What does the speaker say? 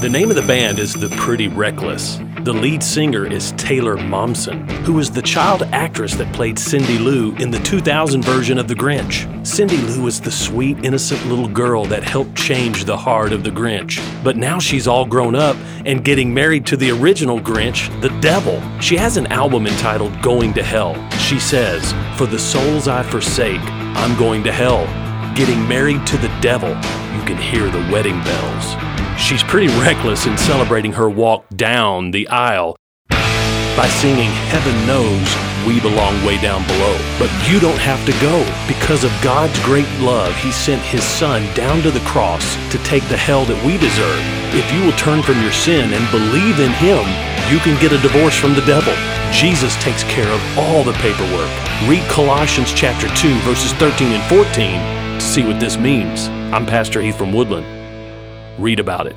The name of the band is The Pretty Reckless. The lead singer is Taylor Momsen, who is the child actress that played Cindy Lou in the 2000 version of The Grinch. Cindy Lou was the sweet, innocent little girl that helped change the heart of the Grinch. But now she's all grown up and getting married to the original Grinch, the devil. She has an album entitled Going to Hell. She says, For the souls I forsake, I'm going to hell. Getting married to the devil, you can hear the wedding bells. She's pretty reckless in celebrating her walk down the aisle by singing Heaven Knows We Belong Way Down Below. But you don't have to go. Because of God's great love, He sent His Son down to the cross to take the hell that we deserve. If you will turn from your sin and believe in Him, you can get a divorce from the devil. Jesus takes care of all the paperwork. Read Colossians chapter 2 verses 13 and 14 to see what this means. I'm Pastor Heath from Woodland read about it.